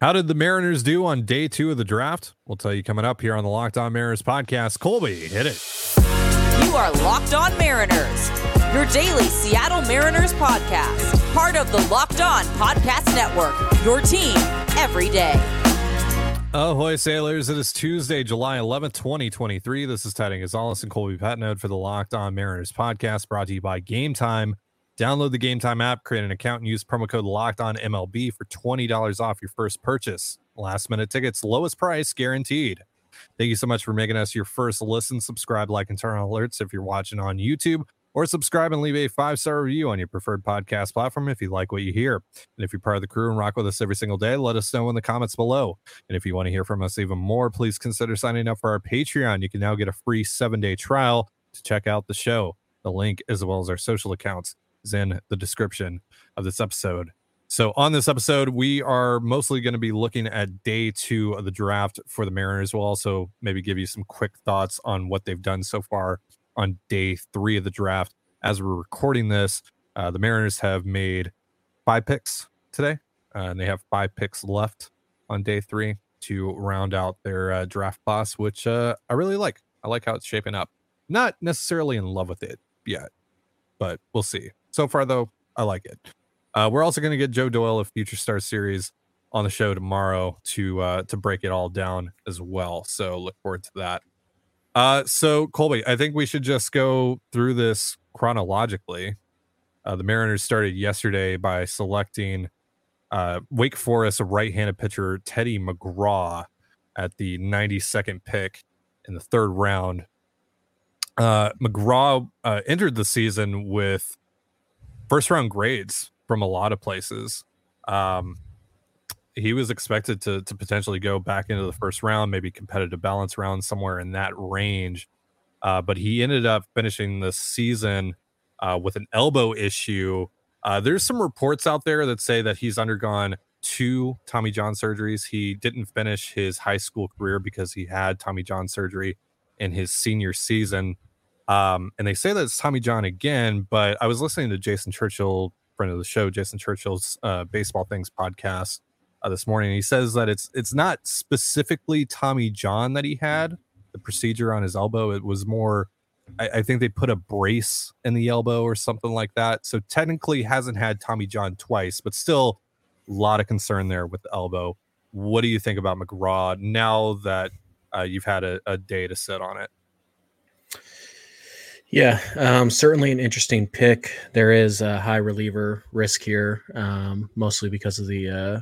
How did the Mariners do on day two of the draft? We'll tell you coming up here on the Locked On Mariners podcast. Colby, hit it. You are Locked On Mariners, your daily Seattle Mariners podcast, part of the Locked On Podcast Network, your team every day. Ahoy, sailors. It is Tuesday, July 11th, 2023. This is Ty Gonzalez and Colby Patnode for the Locked On Mariners podcast brought to you by Gametime. Download the Gametime app, create an account, and use promo code Locked On MLB for twenty dollars off your first purchase. Last minute tickets, lowest price guaranteed. Thank you so much for making us your first listen. Subscribe, like, and turn on alerts if you're watching on YouTube, or subscribe and leave a five star review on your preferred podcast platform if you like what you hear. And if you're part of the crew and rock with us every single day, let us know in the comments below. And if you want to hear from us even more, please consider signing up for our Patreon. You can now get a free seven day trial to check out the show. The link, as well as our social accounts, is in the description of this episode. So, on this episode, we are mostly going to be looking at day two of the draft for the Mariners. We'll also maybe give you some quick thoughts on what they've done so far on day three of the draft. As we're recording this, uh, the Mariners have made five picks today, uh, and they have five picks left on day three to round out their uh, draft class, which uh, I really like. I like how it's shaping up. Not necessarily in love with it yet, but we'll see. So far, though, I like it. Uh, we're also going to get Joe Doyle of Future Star Series on the show tomorrow to uh, to break it all down as well. So look forward to that. Uh, so Colby, I think we should just go through this chronologically. Uh, the Mariners started yesterday by selecting uh, Wake Forest right-handed pitcher Teddy McGraw at the 92nd pick in the third round. Uh, McGraw uh, entered the season with first round grades from a lot of places. Um, he was expected to to potentially go back into the first round, maybe competitive balance round somewhere in that range. Uh, but he ended up finishing the season uh, with an elbow issue. Uh, there's some reports out there that say that he's undergone two Tommy John surgeries. He didn't finish his high school career because he had Tommy John surgery in his senior season. Um, and they say that it's Tommy John again, but I was listening to Jason Churchill, friend of the show, Jason Churchill's uh, Baseball Things podcast uh, this morning. he says that it's it's not specifically Tommy John that he had the procedure on his elbow. It was more, I, I think they put a brace in the elbow or something like that. So technically hasn't had Tommy John twice, but still a lot of concern there with the elbow. What do you think about McGraw now that uh, you've had a, a day to sit on it? Yeah, um, certainly an interesting pick. There is a high reliever risk here, um, mostly because of the uh,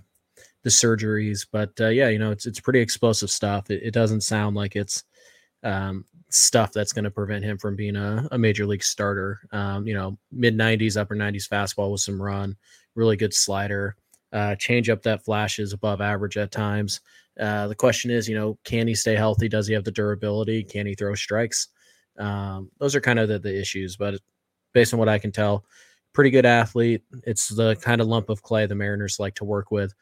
the surgeries. But uh, yeah, you know, it's it's pretty explosive stuff. It, it doesn't sound like it's um, stuff that's going to prevent him from being a, a major league starter. Um, you know, mid '90s, upper '90s fastball with some run, really good slider, uh, change up that flashes above average at times. Uh, the question is, you know, can he stay healthy? Does he have the durability? Can he throw strikes? Um, those are kind of the, the issues, but based on what I can tell, pretty good athlete. It's the kind of lump of clay the Mariners like to work with.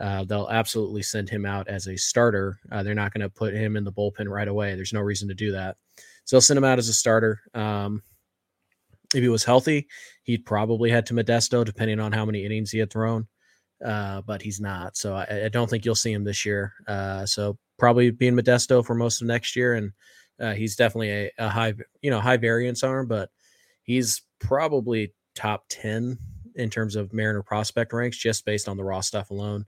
Uh, they'll absolutely send him out as a starter. Uh, they're not going to put him in the bullpen right away. There's no reason to do that. So they'll send him out as a starter. Um, if he was healthy, he'd probably head to Modesto, depending on how many innings he had thrown. Uh, but he's not. So I, I, don't think you'll see him this year. Uh, so probably be in Modesto for most of next year and uh, he's definitely a, a, high, you know, high variance arm, but he's probably top 10 in terms of Mariner prospect ranks just based on the raw stuff alone.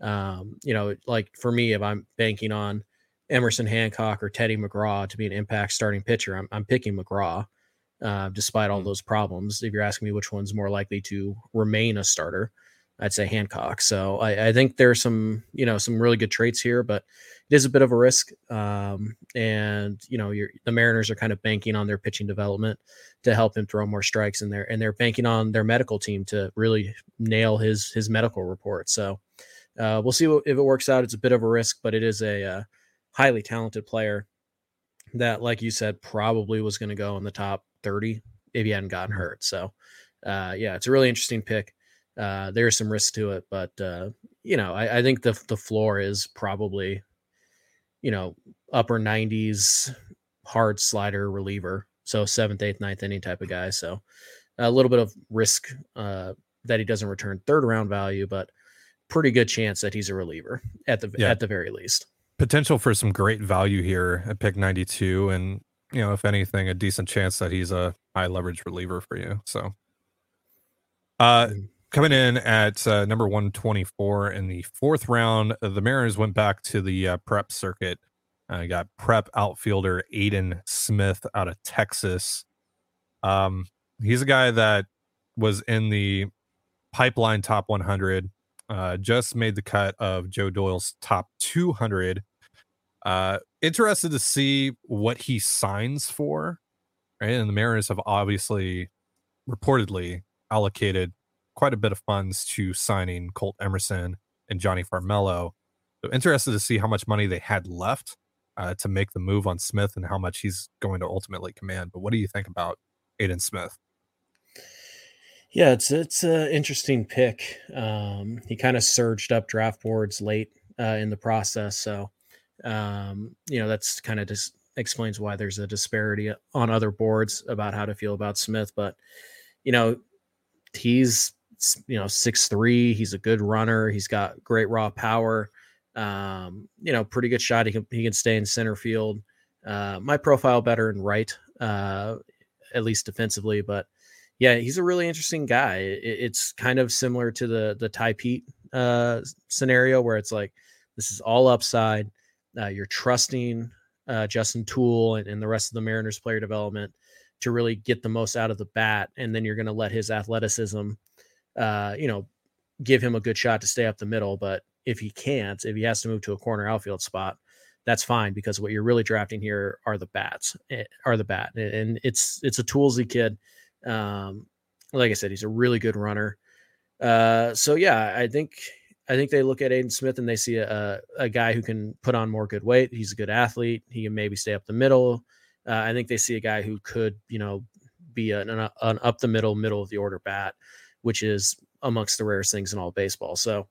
Um, you know, like for me, if I'm banking on Emerson Hancock or Teddy McGraw to be an impact starting pitcher, I'm, I'm picking McGraw, uh, despite all mm. those problems. If you're asking me which one's more likely to remain a starter, I'd say Hancock. So I, I, think there's some, you know, some really good traits here, but it is a bit of a risk. Um, and you know, the Mariners are kind of banking on their pitching development to help him throw more strikes in there, and they're banking on their medical team to really nail his his medical report. So uh, we'll see what, if it works out. It's a bit of a risk, but it is a uh, highly talented player that, like you said, probably was going to go in the top 30 if he hadn't gotten mm-hmm. hurt. So, uh, yeah, it's a really interesting pick. Uh, there's some risk to it, but uh, you know, I, I, think the the floor is probably, you know, upper 90s hard slider reliever, so seventh, eighth, ninth inning type of guy. So a little bit of risk uh, that he doesn't return third round value, but pretty good chance that he's a reliever at the yeah. at the very least. Potential for some great value here at pick 92 and you know, if anything, a decent chance that he's a high leverage reliever for you. So uh mm-hmm. Coming in at uh, number 124 in the fourth round, the Mariners went back to the uh, prep circuit. I uh, got prep outfielder Aidan Smith out of Texas. Um, he's a guy that was in the pipeline top 100 uh, just made the cut of Joe Doyle's top 200. Uh, interested to see what he signs for, right? And the Mariners have obviously reportedly allocated quite a bit of funds to signing Colt Emerson and Jonny Farmelo. So interested to see how much money they had left uh, to make the move on Smith and how much he's going to ultimately command. But what do you think about Aidan Smith? Yeah, it's it's an interesting pick. Um, he kind of surged up draft boards late uh, in the process, so um, you know that's kind of just explains why there's a disparity on other boards about how to feel about Smith. But you know, he's you know six three. He's a good runner. He's got great raw power. Um, you know, pretty good shot. He can he can stay in center field. Uh, my profile better in right, uh, at least defensively, but yeah, he's a really interesting guy. It, it's kind of similar to the the Tai Peete uh, scenario where it's like this is all upside. Uh, you're trusting uh, Justin Toole and, and, the rest of the Mariners player development to really get the most out of the bat, and then you're going to let his athleticism, uh, you know, give him a good shot to stay up the middle. But if he can't, if he has to move to a corner outfield spot, that's fine because what you're really drafting here are the bats, eh, are the bat, and it's it's a toolsy kid um, like I said, he's a really good runner. Uh, so yeah, I think I think they look at Aidan Smith and they see a, a guy who can put on more good weight. He's a good athlete. He can maybe stay up the middle. Uh, I think they see a guy who could, you know, be an, an, an up the middle, middle of the order bat, which is amongst the rarest things in all baseball. So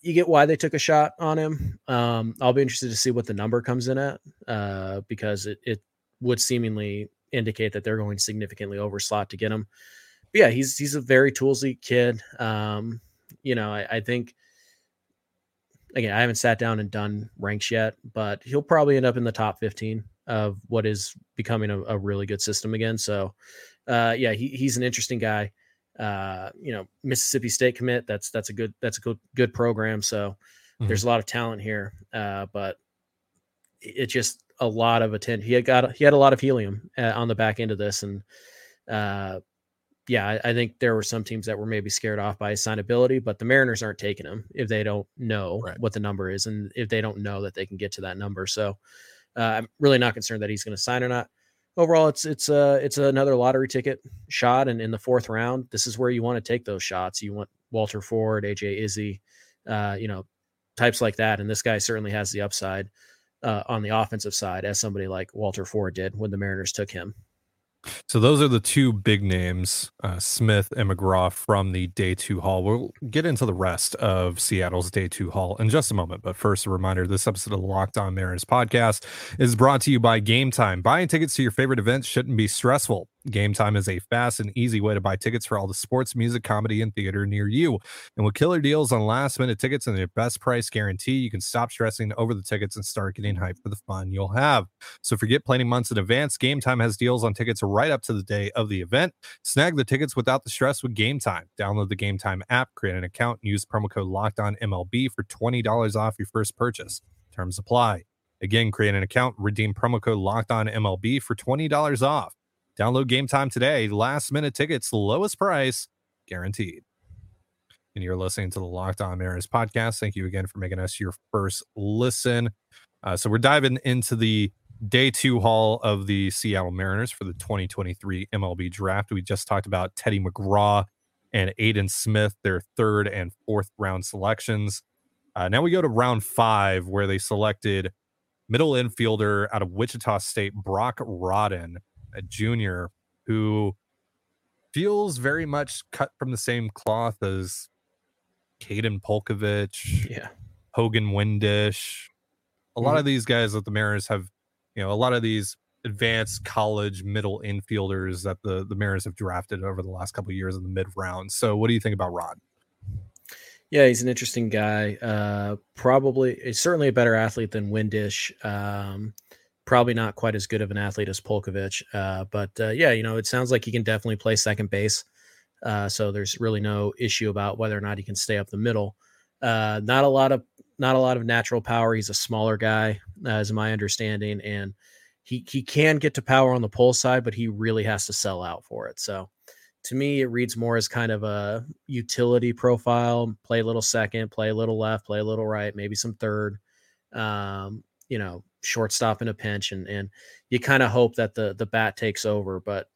you get why they took a shot on him. Um, I'll be interested to see what the number comes in at uh, because it, it would seemingly indicate that they're going significantly over slot to get him. But yeah, he's he's a very toolsy kid. Um, you know, I, I think again, I haven't sat down and done ranks yet, but he'll probably end up in the top 15 of what is becoming a, a really good system again. So, uh, yeah, he, he's an interesting guy. Uh, you know, Mississippi State commit. That's that's a good that's a good good program. So mm-hmm. there's a lot of talent here, uh, but it just a lot of attention. He had got he had a lot of helium uh, on the back end of this, and uh, yeah, I, I, think there were some teams that were maybe scared off by his signability, but the Mariners aren't taking him if they don't know right. what the number is, and if they don't know that they can get to that number. So uh, I'm really not concerned that he's going to sign or not. Overall, it's it's a uh, it's another lottery ticket shot, and in the fourth round, this is where you want to take those shots. You want Walter Ford, AJ Izzy, uh, you know, types like that, and this guy certainly has the upside uh, on the offensive side as somebody like Walter Ford did when the Mariners took him. So those are the two big names, uh, Smith and McGraw from the day two haul. We'll get into the rest of Seattle's day two haul in just a moment. But first, a reminder this episode of the Locked On Mariners podcast is brought to you by Gametime. Buying tickets to your favorite events shouldn't be stressful. Gametime is a fast and easy way to buy tickets for all the sports, music, comedy, and theater near you. And with killer deals on last minute tickets and their best price guarantee, you can stop stressing over the tickets and start getting hyped for the fun you'll have. So forget planning months in advance. Gametime has deals on tickets right up to the day of the event. Snag the tickets without the stress with Gametime. Download the Gametime app, create an account, and use promo code Locked On MLB for $20 off your first purchase. Terms apply. Again, create an account, redeem promo code Locked On MLB for $20 off. Download Gametime today. Last minute tickets, lowest price guaranteed. And you're listening to the Locked On Mariners podcast. Thank you again for making us your first listen. Uh, so we're diving into the day two haul of the Seattle Mariners for the 2023 MLB draft. We just talked about Teddy McGraw and Aidan Smith, their third and fourth round selections. Uh, now we go to round five, where they selected middle infielder out of Wichita State, Brock Rodden a junior who feels very much cut from the same cloth as Kaden Polcovich, yeah, Hogan Windish. A mm-hmm. lot of these guys that the Mariners have, you know, a lot of these advanced college middle infielders that the the Mariners have drafted over the last couple years in the mid round. So, what do you think about Rod? Yeah, he's an interesting guy. Uh, probably, he's certainly a better athlete than Windish. Um, probably not quite as good of an athlete as Polcovich. Uh, but uh, yeah, you know, it sounds like he can definitely play second base. Uh, so there's really no issue about whether or not he can stay up the middle. Uh, not a lot of not a lot of natural power. He's a smaller guy, uh, is my understanding, and he he can get to power on the pull side, but he really has to sell out for it. So to me, it reads more as kind of a utility profile. Play a little second, play a little left, play a little right, maybe some third. Um, you know, shortstop in a pinch, and and you kind of hope that the the bat takes over. But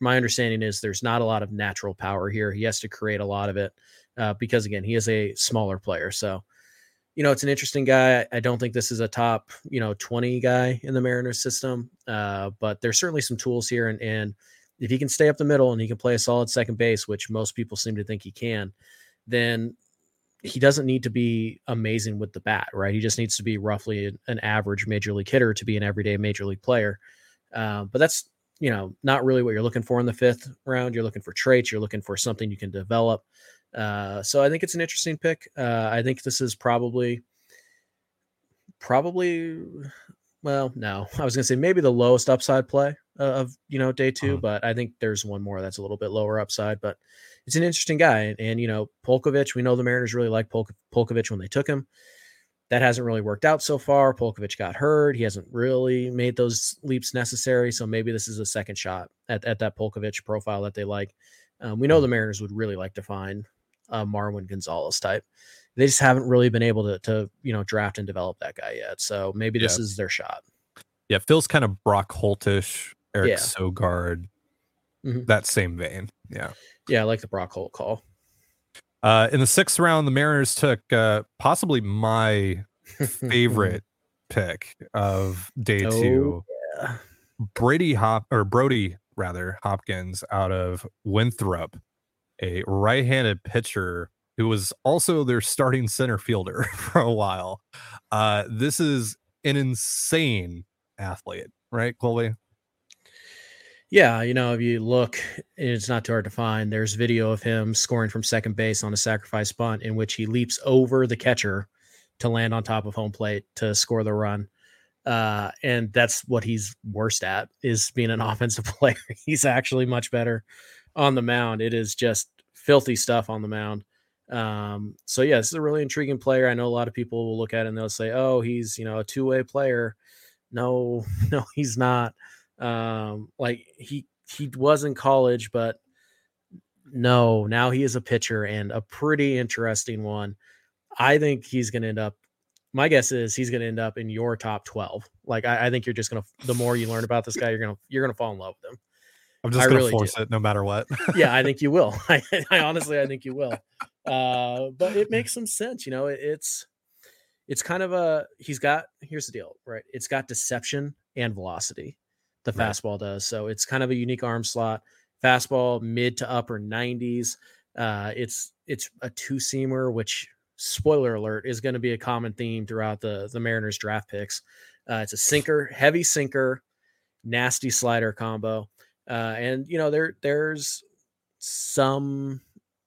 my understanding is there's not a lot of natural power here. He has to create a lot of it uh, because again, he is a smaller player. So you know, it's an interesting guy. I don't think this is a top, you know, 20 guy in the Mariners system, uh, but there's certainly some tools here. And, and if he can stay up the middle and he can play a solid second base, which most people seem to think he can, then he doesn't need to be amazing with the bat, right? He just needs to be roughly an, average major league hitter to be an everyday major league player. Uh, but that's, you know, not really what you're looking for in the fifth round. You're looking for traits, you're looking for something you can develop. Uh, so I think it's an interesting pick. Uh, I think this is probably, probably, well, no, I was gonna say maybe the lowest upside play uh, of you know day 2 uh-huh. but I think there's one more that's a little bit lower upside. But it's an interesting guy, and, and you know Polcovich, we know the Mariners really like Polk- Polcovich when they took him. That hasn't really worked out so far. Polcovich got hurt. He hasn't really made those leaps necessary. So maybe this is a second shot at, at that Polcovich profile that they like. Um, we know the Mariners would really like to find uh, Marwin Gonzalez type. They just haven't really been able to, to you know, draft and develop that guy yet. So maybe this yeah. is their shot. Yeah, feels kind of Brock Holtish, Eric yeah. Sogard, mm-hmm. that same vein. Yeah. Yeah, I like the Brock Holt call. Uh, in the sixth round, the Mariners took uh, possibly my favorite pick of day oh, two. Yeah. Brady Hop or Brody rather Hopkins out of Winthrop a right-handed pitcher who was also their starting center fielder for a while. Uh, this is an insane athlete, right, Colby? Yeah, you know, if you look, it's not too hard to find. There's video of him scoring from second base on a sacrifice bunt in which he leaps over the catcher to land on top of home plate to score the run. Uh, and that's what he's worst at is being an offensive player. he's actually much better on the mound. It is just filthy stuff on the mound. Um, so yeah, this is a really intriguing player. I know a lot of people will look at it and they'll say, "Oh, he's you know a two way player." No, no, he's not. Um, like he he was in college, but no, now he is a pitcher and a pretty interesting one. I think he's going to end up. My guess is he's going to end up in your top twelve. Like I, I think you're just going to. The more you learn about this guy, you're gonna you're gonna fall in love with him. I'm just gonna really force do. it no matter what. yeah, I think you will. I, I, honestly, I think you will. Uh, but it makes some sense, you know. It, it's it's kind of a he's got here's the deal, right? It's got deception and velocity. The right. fastball does so. It's kind of a unique arm slot. Fastball mid to upper 90s. Uh, it's it's a two seamer, which spoiler alert is going to be a common theme throughout the the Mariners draft picks. Uh, it's a sinker, heavy sinker, nasty slider combo. Uh, and you know, there there's some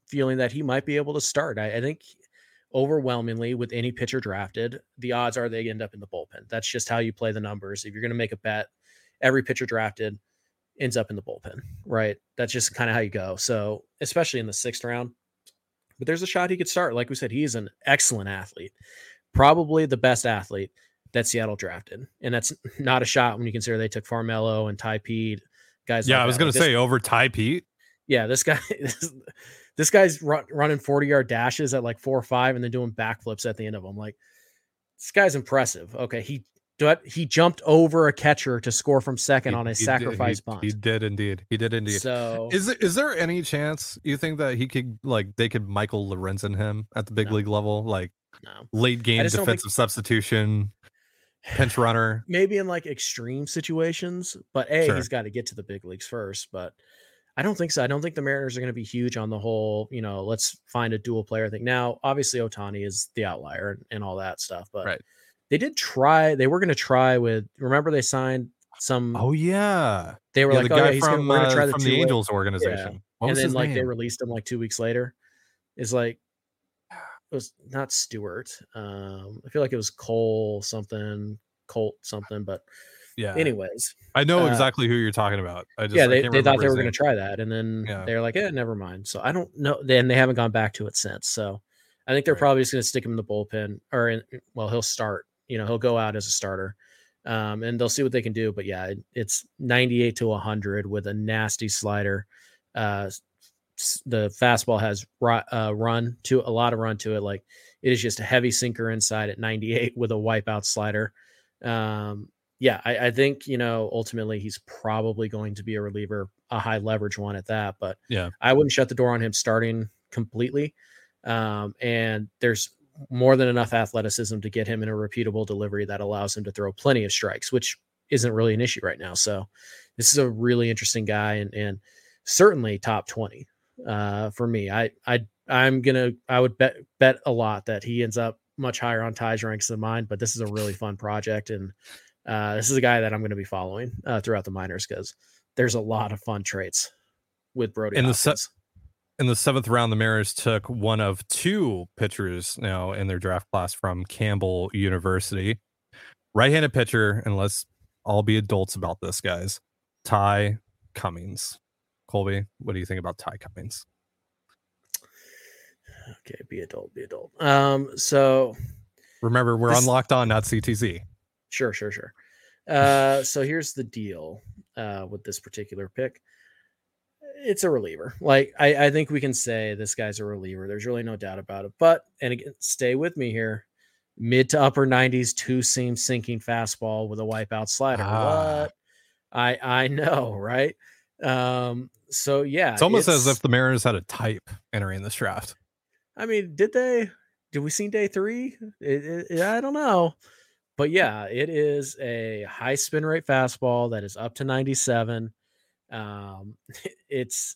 feeling that he might be able to start. I, I, think overwhelmingly with any pitcher drafted, the odds are they end up in the bullpen. That's just how you play the numbers. If you're going to make a bet, every pitcher drafted ends up in the bullpen, right? That's just kind of how you go. So, especially in the sixth round, but there's a shot he could start. Like we said, he's an excellent athlete, probably the best athlete that Seattle drafted. And that's not a shot when you consider they took Farmelo and Tai Peete guys. Yeah, like I was going to say over Tai Peete. Yeah, this guy, this, guy's run, running 40 yard dashes at like four or five and then doing backflips at the end of them. Like, this guy's impressive. Okay. He, he jumped over a catcher to score from second he, on a sacrifice did, bunt. He did indeed. He did indeed. So is is there any chance you think that he could like they could Michael Lorenzen him at the big no. league level, like no. late game defensive think... substitution? pinch runner. Maybe in like extreme situations, but a sure. he's got to get to the big leagues first. But I don't think so. I don't think the Mariners are going to be huge on the whole. You know, let's find a dual player thing. Now, obviously, Ohtani is the outlier and, and all that stuff, but right. They did try. They were going to try with. Remember, they signed some. Oh yeah, they were yeah, like, the oh, guy yeah, he's from, gonna, going to try uh, the, from the Angels organization. Yeah. and then like name? they released him like two weeks later. Is like it was not Stewart. Um, I feel like it was Cole something, Colt something, but Yeah. anyways, I know uh, exactly who you're talking about. I just yeah, they, they thought they were going to try that, and then Yeah. they're like, yeah, never mind." So I don't know. Then they haven't gone back to it since. So I think they're Right. probably just going to stick him in the bullpen, or in, well, he'll start. You know, he'll go out as a starter, um, and they'll see what they can do. But yeah, it, it's 98 to 100 with a nasty slider. Uh, the fastball has uh, run to a lot of run to it. Like it is just a heavy sinker inside at 98 with a wipeout slider. Um, yeah, I, I think you know ultimately he's probably going to be a reliever, a high leverage one at that. But Yeah. I wouldn't shut the door on him starting completely. Um, and there's more than enough athleticism to get him in a repeatable delivery that allows him to throw plenty of strikes, which isn't really an issue right now. So this is a really interesting guy and and certainly top 20 uh for me. I I I'm gonna I would bet bet a lot that he ends up much higher on Ty's ranks than mine, but this is a really fun project and uh, this is a guy that I'm going to be following uh, throughout the minors because there's a lot of fun traits with Brody. In the se- Hopkins. In the seventh round, the Mariners took one of two pitchers now in their draft class from Campbell University. Right handed pitcher, and let's all be adults about this, guys. Ty Cummins. Colby, what do you think about Ty Cummins? Okay, be adult, be adult. Um, so Remember, we're This- on Locked On, not CTZ. sure, sure, sure. Uh, so here's the deal uh, with this particular pick. It's a reliever. Like I, I think we can say this guy's a reliever. There's really no doubt about it. But and again, stay with me here. Mid to upper 90s, two seam sinking fastball with a wipeout slider. Ah. What? I I know, right? Um, so yeah, It's almost as if the Mariners had a type entering this draft. I mean, did they? Did we see day three? It, it- I don't know, but yeah, it is a high spin rate fastball that is up to ninety seven. Um, it's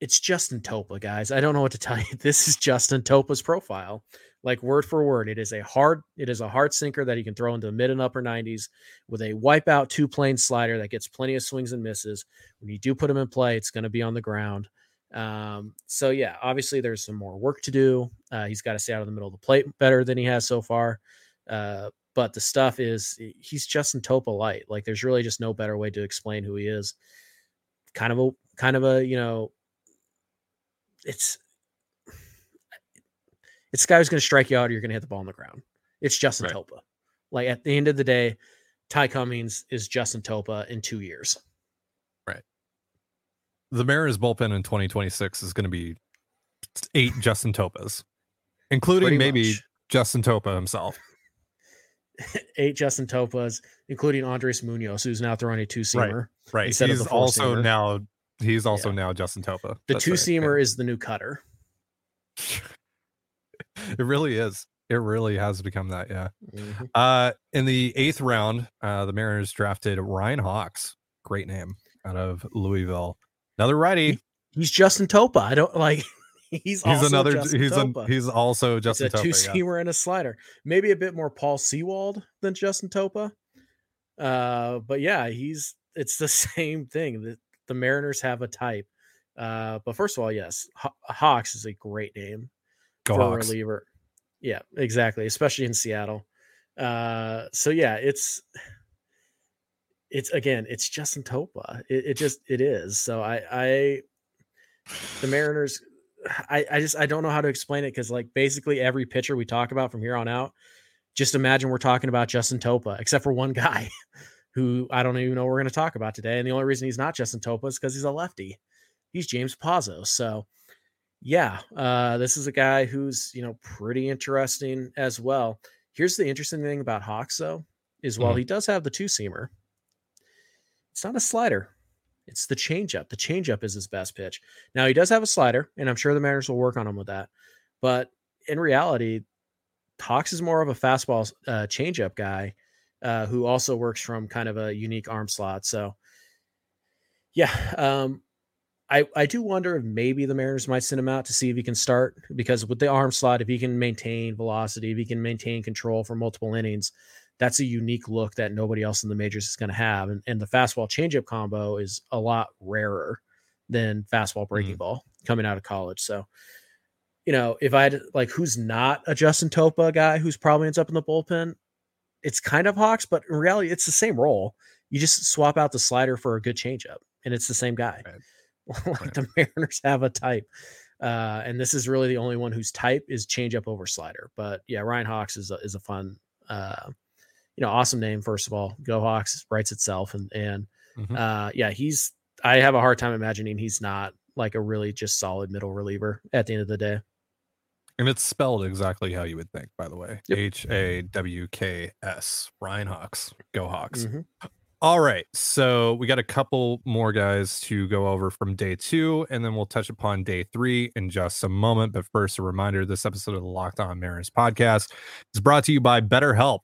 it's Justin Topa, guys. I don't know what to tell you. This is Justin Topa's profile, like word for word. It is a hard, it is a hard sinker that he can throw into the mid and upper 90s with a wipeout two plane slider that gets plenty of swings and misses. When you do put him in play, it's going to be on the ground. Um, so yeah, obviously there's some more work to do. Uh, he's got to stay out of the middle of the plate better than he has so far. Uh, but the stuff is eh, he's Justin Topa light. Like there's really just no better way to explain who he is. Kind of a kind of a you know, it's it's the guy who's going to strike you out. Or you're going to hit the ball on the ground. It's Justin Right. Topa. Like at the end of the day, Ty Cummings is Justin Topa in two years. Right. The Mariners bullpen in 2026 is going to be eight Justin Topas, including Pretty maybe much. Justin Topa himself. Eight Justin Topas, including Andres Munoz, who's now throwing a two seamer. Right. Instead of he's the also seamer. now he's also Yeah. now Justin Topa. The two right, seamer is the new cutter. It really is. It really has become that. Yeah. Mhm. Uh, in the eighth round, uh, the Mariners drafted Ryan Hawks. Great name out of Louisville. Another righty. He's Justin Topa. I don't like. He's, He's also another. Justin He's a, he's also Justin it's a Topa. two yeah. seamer and a slider. Maybe a bit more Paul Sewald than Justin Topa. Uh, but yeah, he's it's the same thing. The, the Mariners have a type. Uh, but first of all, yes, Haw- Hawks is a great name Go for a Hawks. reliever. Yeah, exactly, especially in Seattle. Uh, so yeah, it's it's again, it's Justin Topa. It, it just it is. So I I the Mariners, I I just I don't know how to explain it because like basically every pitcher we talk about from here on out, just imagine we're talking about Justin Topa, except for one guy who I don't even know we're going to talk about today, and the only reason he's not Justin Topa is because he's a lefty. He's James Pazzo. So yeah, uh, this is a guy who's you know pretty interesting as well. Here's the interesting thing about Hawks though, is while Mhm. he does have the two seamer, it's not a slider. It's the changeup. The changeup is his best pitch. Now he does have a slider, and I'm sure the Mariners will work on him with that. But in reality, Hawks is more of a fastball uh, changeup guy uh, who also works from kind of a unique arm slot. So, yeah, um, I I do wonder if maybe the Mariners might send him out to see if he can start because with the arm slot, if he can maintain velocity, if he can maintain control for multiple innings, that's a unique look that nobody else in the majors is going to have. And, and the fastball changeup combo is a lot rarer than fastball breaking ball coming out of college. So you know, if I had like who's not a Justin Topa guy who's probably ends up in the bullpen, it's kind of Hawks, but in reality, it's the same role. You just swap out the slider for a good changeup, and it's the same guy. Right. like right. the Mariners have a type. Uh, and this is really the only one whose type is changeup over slider. But yeah, Ryan Hawks is a, is a fun, uh, you know, awesome name. First of all, Go Hawks writes itself, and and mm-hmm. uh, yeah, he's. I have a hard time imagining he's not like a really just solid middle reliever at the end of the day. And it's spelled exactly how you would think, by the way. H A W K S. Ryan Hawks. Go Hawks. Mm-hmm. All right. So we got a couple more guys to go over from day two, and then we'll touch upon day three in just a moment. But first, a reminder this episode of the Locked On Mariners podcast is brought to you by BetterHelp.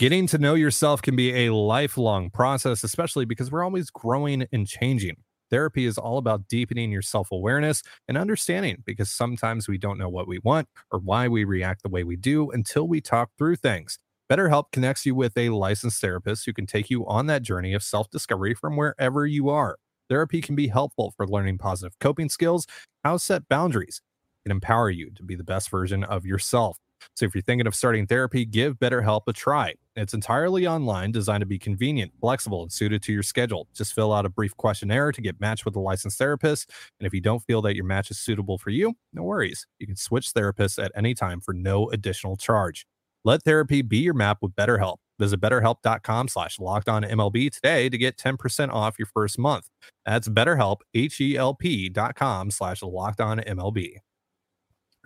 Getting to know yourself can be a lifelong process, especially because we're always growing and changing. Therapy is all about deepening your self awareness and understanding because sometimes we don't know what we want or why we react the way we do until we talk through things. BetterHelp connects you with a licensed therapist who can take you on that journey of self discovery from wherever you are. Therapy can be helpful for learning positive coping skills, how to set boundaries, and empower you to be the best version of yourself. So if you're thinking of starting therapy, give BetterHelp a try. It's entirely online, designed to be convenient, flexible, and suited to your schedule. Just fill out a brief questionnaire to get matched with a licensed therapist. And if you don't feel that your match is suitable for you, no worries. You can switch therapists at any time for no additional charge. Let therapy be your map with BetterHelp. Visit betterhelp.com slash locked on MLB today to get 10% off your first month. That's betterhelp, H-E-L-P dot com slash locked on MLB.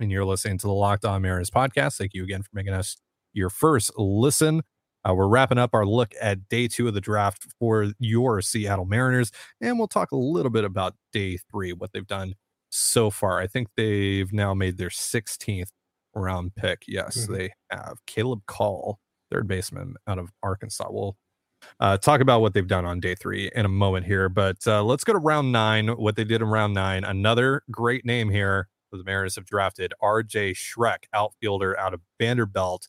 And you're listening to the Locked On Mariners podcast. Thank you again for making us your first listen. Uh, we're wrapping up our look at day two of the draft for your Seattle Mariners, and we'll talk a little bit about day three, what they've done so far. I think they've now made their 16th round pick. Yes, mm-hmm. they have Caleb Cali, third baseman out of Arkansas. We'll uh, talk about what they've done on day three in a moment here, but uh, let's go to round nine. What they did in round nine. Another great name here. The Mariners have drafted R.J. Schreck, outfielder out of Vanderbilt.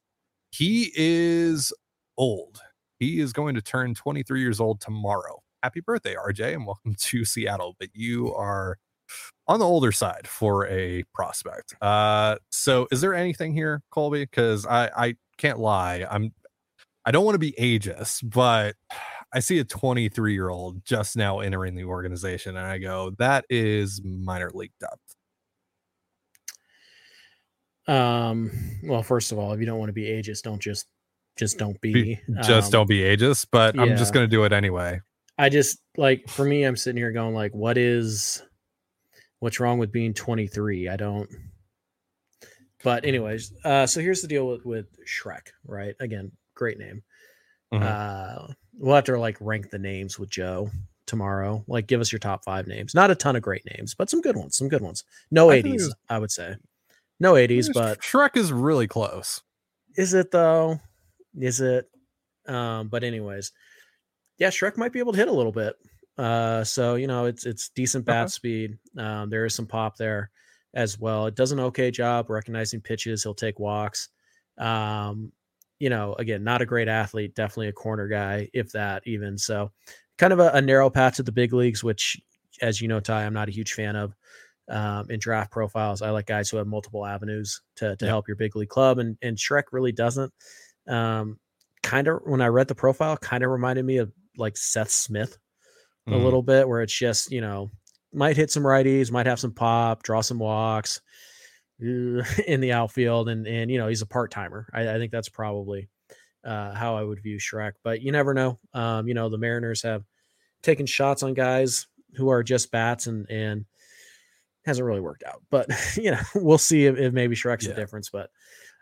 He is old. He is going to turn 23 years old tomorrow. Happy birthday, RJ, and welcome to Seattle. But you are on the older side for a prospect. Uh, so is there anything here, Colby? Because I I can't lie, I'm I don't want to be ageist, but I see a 23 year old just now entering the organization, and I go, that is minor league depth. Um. Well, first of all, if you don't want to be ageist, don't just just don't be, be just um, don't be ageist. But yeah. I'm just gonna do it anyway. I just like for me, I'm sitting here going like, what is what's wrong with being 23? I don't. But anyways, uh, so here's the deal with, with Schreck, right? Again, great name. Mm-hmm. Uh, we'll have to like rank the names with Joe tomorrow. Like, give us your top five names. Not a ton of great names, but some good ones. Some good ones. No 80s, I would say. No 80s, but Schreck is really close. Is it though? Is it? Um, but anyways, yeah, Schreck might be able to hit a little bit. Uh, so you know, it's it's decent bat speed. Um, there is some pop there as well. It does an okay job recognizing pitches. He'll take walks. Um, you know, again, not a great athlete, definitely a corner guy, if that even. So, kind of a, a narrow path to the big leagues, which, as you know, Ty, I'm not a huge fan of. Um, in draft profiles, I like guys who have multiple avenues to to help your big league club, and and Schreck really doesn't. Um, kind of when I read the profile, kind of reminded me of like Seth Smith mm. a mm-hmm. little bit, where it's just you know might hit some righties, might have some pop, draw some walks in the outfield, and and you know he's a part timer. I, I, think that's probably uh, how I would view Schreck, but you never know. Um, you know the Mariners have taken shots on guys who are just bats, and and hasn't really worked out. But you know we'll see if, if maybe Schreck's yeah. the difference. But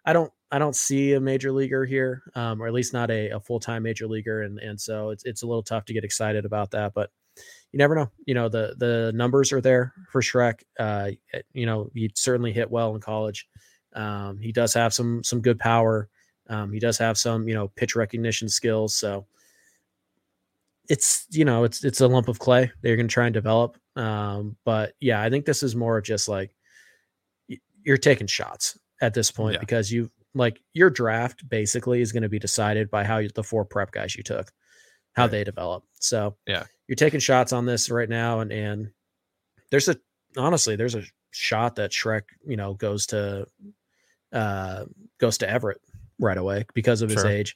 I don't I don't see a major leaguer here, um, or at least not a, a full time major leaguer, and and so it's it's a little tough to get excited about that. But you never know. You know the the numbers are there for Schreck. Uh, eh, you know he certainly hit well in college. Um, he does have some some good power. Um, he does have some you know pitch recognition skills. So it's you know it's it's a lump of clay they're going to try and develop. Um, but yeah, I think this is more of just like you're taking shots at this point yeah. because you like your draft basically is going to be decided by how you, the four prep guys you took, how right. they develop. So yeah, you're taking shots on this right now, and and there's a honestly there's a shot that Schreck, you know, goes to uh goes to Everett right away because of his age.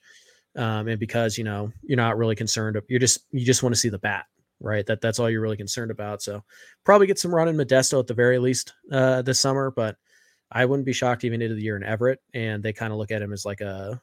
Um, and because you know you're not really concerned you're just you just want to see the bat right? That that's all you're really concerned about. So probably get some run in modesto at the very least uh this summer but i wouldn't be shocked even into the year in everett and they kind of look at him as like a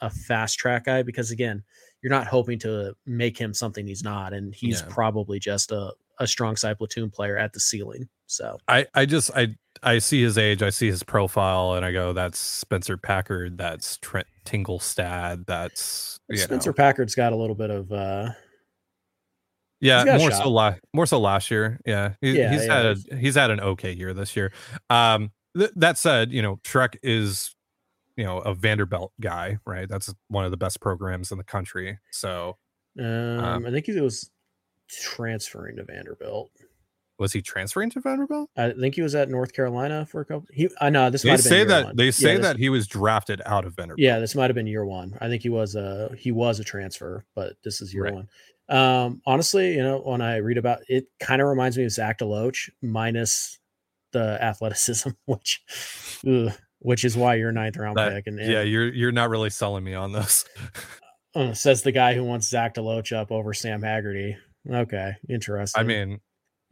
a fast track guy because again you're not hoping to make him something he's not and he's Yeah. probably just a, a strong side platoon player at the ceiling so. I I just I I see his age, I see his profile, and I go, that's Spencer Packard, that's Trent Tingelstad, that's spencer know. packard's got a little bit of uh Yeah, more so la- more so last year. Yeah, he, Yeah, he's yeah, had he's- a he's had an okay year this year. Um, th- that said, you know Schreck is you know a Vanderbilt guy, right? That's one of the best programs in the country. So um, i think he was transferring to vanderbilt was he transferring to Vanderbilt? I think he was at North Carolina for a couple. He, I know this They might have been say that one. they Yeah, say this- that he was drafted out of Vanderbilt. Yeah, this might have been year one. I think he was a he was a transfer, but this is year Right. one. Um, honestly, you know, when I read about it, kind of reminds me of Zach Deloach minus the athleticism, which, ugh, which is why you're ninth round That- pick. And, yeah, you're you're not really selling me on this. uh, says the guy who wants Zach Deloach up over Sam Haggerty. Okay, interesting. I mean,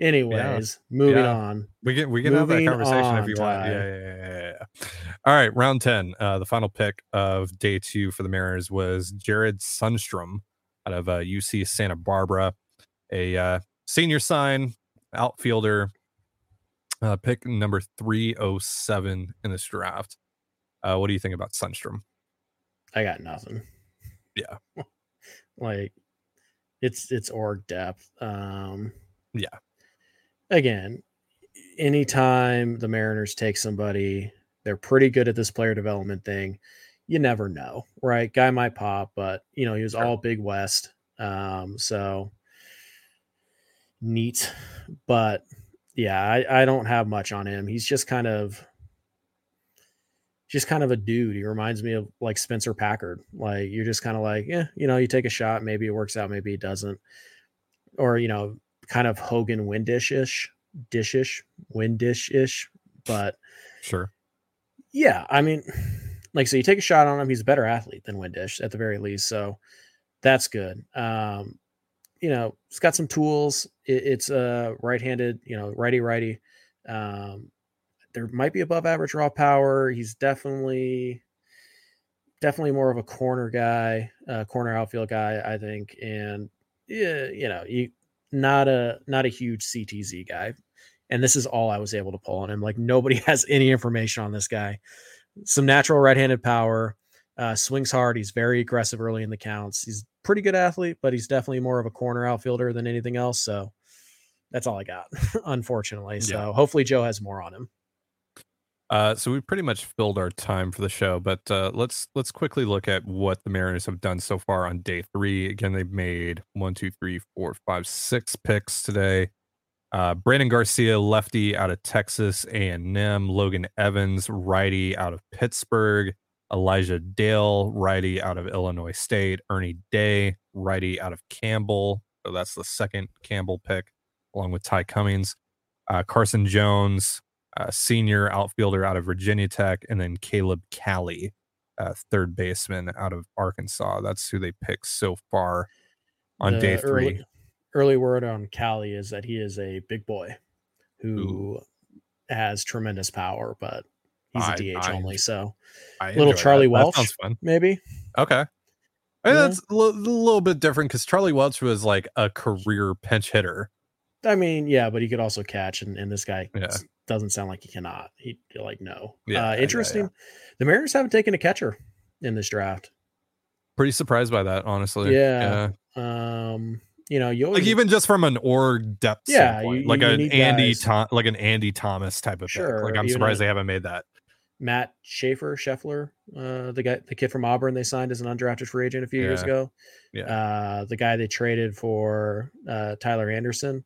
anyways, moving Yeah. on. we can we can have that Moving conversation if you want. Yeah, yeah, yeah, yeah, yeah. All right, round ten. Uh, the final pick of day two for the Mariners was Jared Sundstrom out of uh, UC Santa Barbara, a uh, senior sign outfielder, uh, pick number three oh seven in this draft. Uh, what do you think about Sundstrom? I got nothing. Yeah. like it's it's org depth. Um Yeah. Again, anytime the Mariners take somebody, they're pretty good at this player development thing. You never know, right? Guy might pop, but you know, he was Sure. all Big West. Um, so neat. But yeah, I, I don't have much on him. He's just kind of just kind of a dude. He reminds me of like Spencer Packard. Like you're just kind of like, yeah, you know, you take a shot, maybe it works out, maybe it doesn't. Or, you know, kind of Hogan Windish-ish, dishish, Windish-ish. But Sure. yeah, I mean, like so you take a shot on him, he's a better athlete than Windish at the very least. So that's good. Um, you know, it's got some tools. It, it's a right-handed, you know, righty righty. Um, there might be above average raw power. He's definitely definitely more of a corner guy, uh, corner outfield guy, I think. And yeah, you know, you not a not a huge CTZ guy. And this is all I was able to pull on him. Like nobody has any information on this guy. Some natural right-handed power, uh, swings hard. He's very aggressive early in the counts. He's pretty good athlete, but he's definitely more of a corner outfielder than anything else. So that's all I got, unfortunately. So Yeah. hopefully Joe has more on him. Uh, so we pretty much filled our time for the show, but uh, let's let's quickly look at what the Mariners have done so far on day three. Again, they've made one, two, three, four, five, six picks today. Uh, Brandon Garcia, lefty out of Texas A&M. Logan Evans, righty out of Pittsburgh. Elijah Dale, righty out of Illinois State. Ernie Day, righty out of Campbell. So that's the second Campbell pick, along with Ty Cummins. Uh, Carson Jones, uh, senior outfielder out of Virginia Tech, and then Caleb Cali, uh, third baseman out of Arkansas. That's who they picked so far on The day three. Early, early word on Cali is that he is a big boy who has tremendous power, but he's a I- DH I- only. So I little Charlie that. That Welch. fun. maybe Okay. Yeah. that's a little bit different because Charlie Welch was like a career pinch hitter. I mean, yeah, but he could also catch, and, and this guy Yeah. Doesn't sound like he cannot. He like no. Yeah, uh, yeah, yeah, interesting. The Mariners haven't taken a catcher in this draft. Pretty surprised by that, honestly. Yeah. Um, you know, you always Like even just from an org depth Yeah, standpoint, you- like you an Andy Tom, like an Andy Thomas type of pick. Sure, Like I'm surprised they haven't made that. Matt Schaefer, Scheffler, uh, the guy, the kid from Auburn, they signed as an undrafted free agent a few years ago. Yeah. Uh, the guy they traded for uh, Tyler Anderson,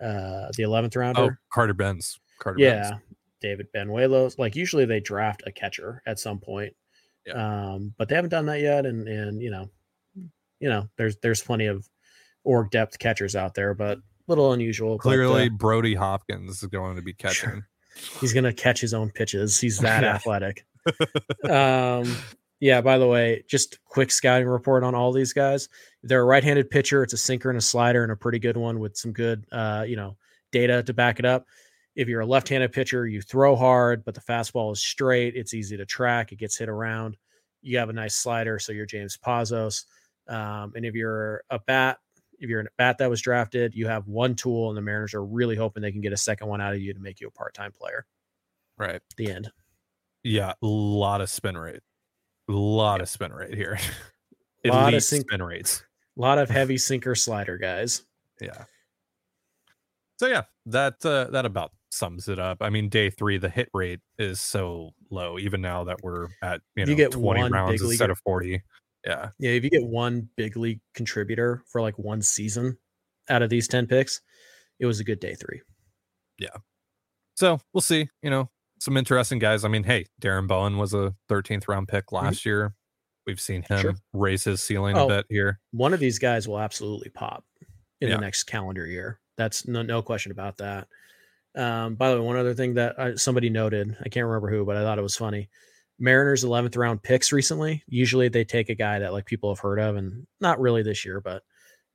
uh, the eleventh Oh, rounder. Carter Bins. Carter yeah, Bins. David Banuelos. Like usually they draft a catcher at some point, um, but they haven't done that yet. And and you know, you know, there's there's plenty of org depth catchers out there, but a little unusual. Clearly, but, uh, Brody Hopkins is going to be catching. he's gonna catch his own pitches. He's that athletic. um, yeah. By the way, just quick scouting report on all these guys. They're a right-handed pitcher. It's a sinker and a slider, and a pretty good one with some good, uh, you know, data to back it up. If you're a left-handed pitcher, you throw hard, but the fastball is straight. It's easy to track. It gets hit around. You have a nice slider, so you're James Pazos. Um, and if you're a bat, if you're a bat that was drafted, you have one tool, and the Mariners are really hoping they can get a second one out of you to make you a part-time player. Right. The end. Yeah, a lot of spin rate. A lot of spin rate here. A lot of sink- spin rates. A lot of heavy sinker slider guys. Yeah. So yeah, that uh, that about sums it up. I mean, day three, the hit rate is so low, even now that we're at you know You get 20 rounds instead of 40. Yeah. Yeah, if you get one big league contributor for like one season out of these 10 picks, it was a good day three. Yeah. So we'll see. You know, some interesting guys. I mean, hey, Darren Bowen was a 13th round pick last year. We've seen him Mm-hmm. Sure. raise his ceiling Oh. a bit here. One of these guys will absolutely pop in Yeah. the next calendar year. That's no, no question about that. Um, by the way, one other thing that I, somebody noted, I can't remember who, but I thought it was funny. Mariners 11th round picks recently. Usually they take a guy that like people have heard of, and not really this year, but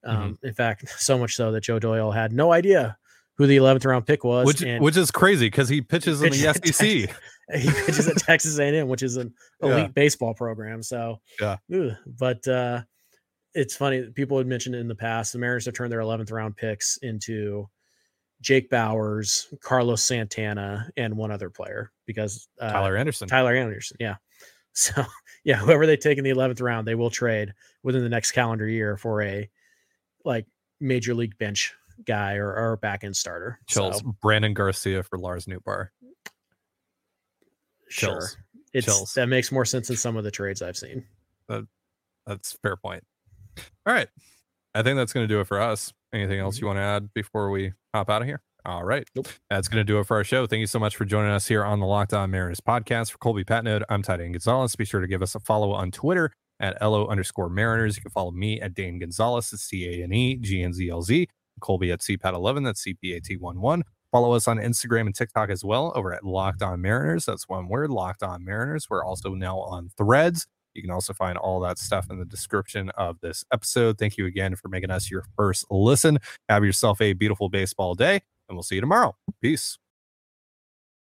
Mm-hmm. um, in fact, so much so that Joe Doyle had no idea who the 11th round pick was. Which which is crazy because he pitches in the SEC. he pitches at Texas A&M, which is an elite Yeah. baseball program. So, Yeah. but uh, it's funny. People had mentioned it in the past. The Mariners have turned their 11th round picks into Jake Bauers, Carlos Santana, and one other player because uh, Tyler Anderson. Tyler Anderson. Yeah. So, yeah, whoever they take in the 11th round, they will trade within the next calendar year for a like major league bench guy or, or back end starter. Chills. So, Brandon Garcia for Lars Nootbaar. sure. Chills. It's, Chills. that makes more sense than some of the trades I've seen. That's a fair point. All right. I think that's going to do it for us. Anything else you mm-hmm. want to add before we hop out of here? All right. Nope. That's going to do it for our show. Thank you so much for joining us here on the Locked On Mariners podcast. For Colby Patnode, I'm Titan Gonzalez. Be sure to give us a follow on Twitter at LO underscore Mariners. You can follow me at Dane Gonzalez. It's C A N E G N Z L Z. Colby at CPAT11. That's CPAT11. Follow us on Instagram and TikTok as well over at Locked On Mariners. That's one word, Locked On Mariners. We're also now on threads. You can also find all that stuff in the description of this episode. Thank you again for making us your first listen. Have yourself a beautiful baseball day, and we'll see you tomorrow. Peace.